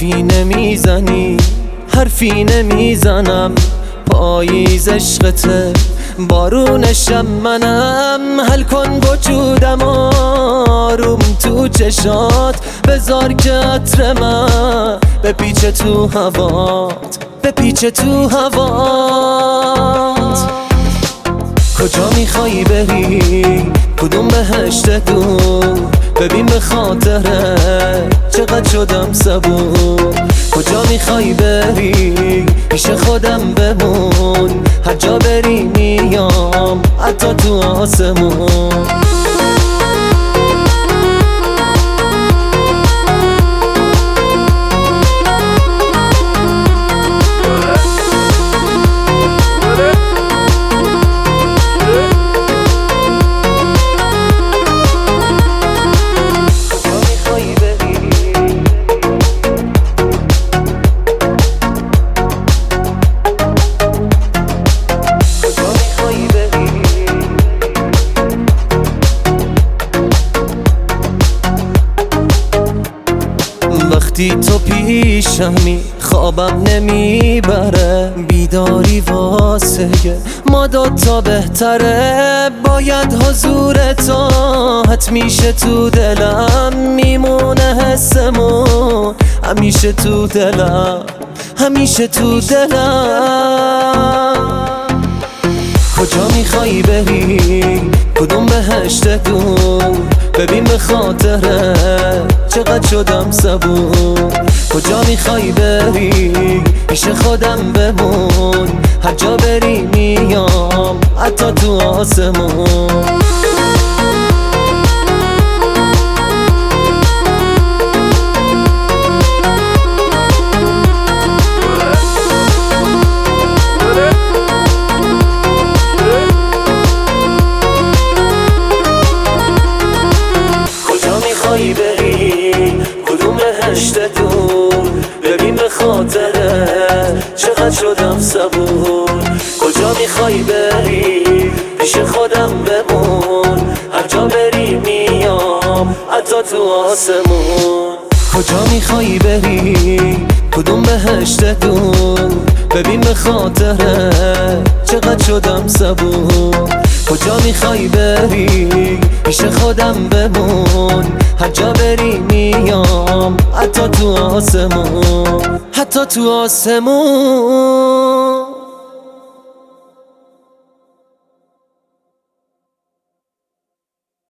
حرفی نمی‌زنی حرفی نمی‌زنم. پاییز عشقته بارونشم منم. حل کن وجودم آروم تو چشات. بذار که عطر من پیچ تو هوات پیچ تو هوات. کجا میخوایی بری؟ کدوم بهشت دور؟ ببین به خاطره چقدر شدم صبور. کجا می‌خوای بری؟ پیش خودم بمون. هر جا بری میام حتی تو آسمون. وقتی تو پیشمی خوابم نمی‌بره. بیداری واسه ما دوتا بهتره. باید حضور تو میشه تو دلم. میمونه حسمون همیشه تو دلم. همیشه تو دلم. کجا میخوایی بری؟ کدوم بهشت دور؟ ببین به خاطره چقدر شدم صبور. کجا می‌خوای بری؟ پیش خودم بمون. هر جا بری میام حتی تو آسمون. دور ببین به خاطره چقدر شدم صبور. کجا می‌خوای بری؟ پیش خودم بمون. هر جا بری میام حتی تو آسمون. کجا می‌خوای بری؟ کدوم بهشت دور ببین به خاطره چقدر شدم صبور. کجا می‌خوای بری؟ پیش خودم بمون. هر جا بری میام. حتی تو آسمون. حتی تو آسمون.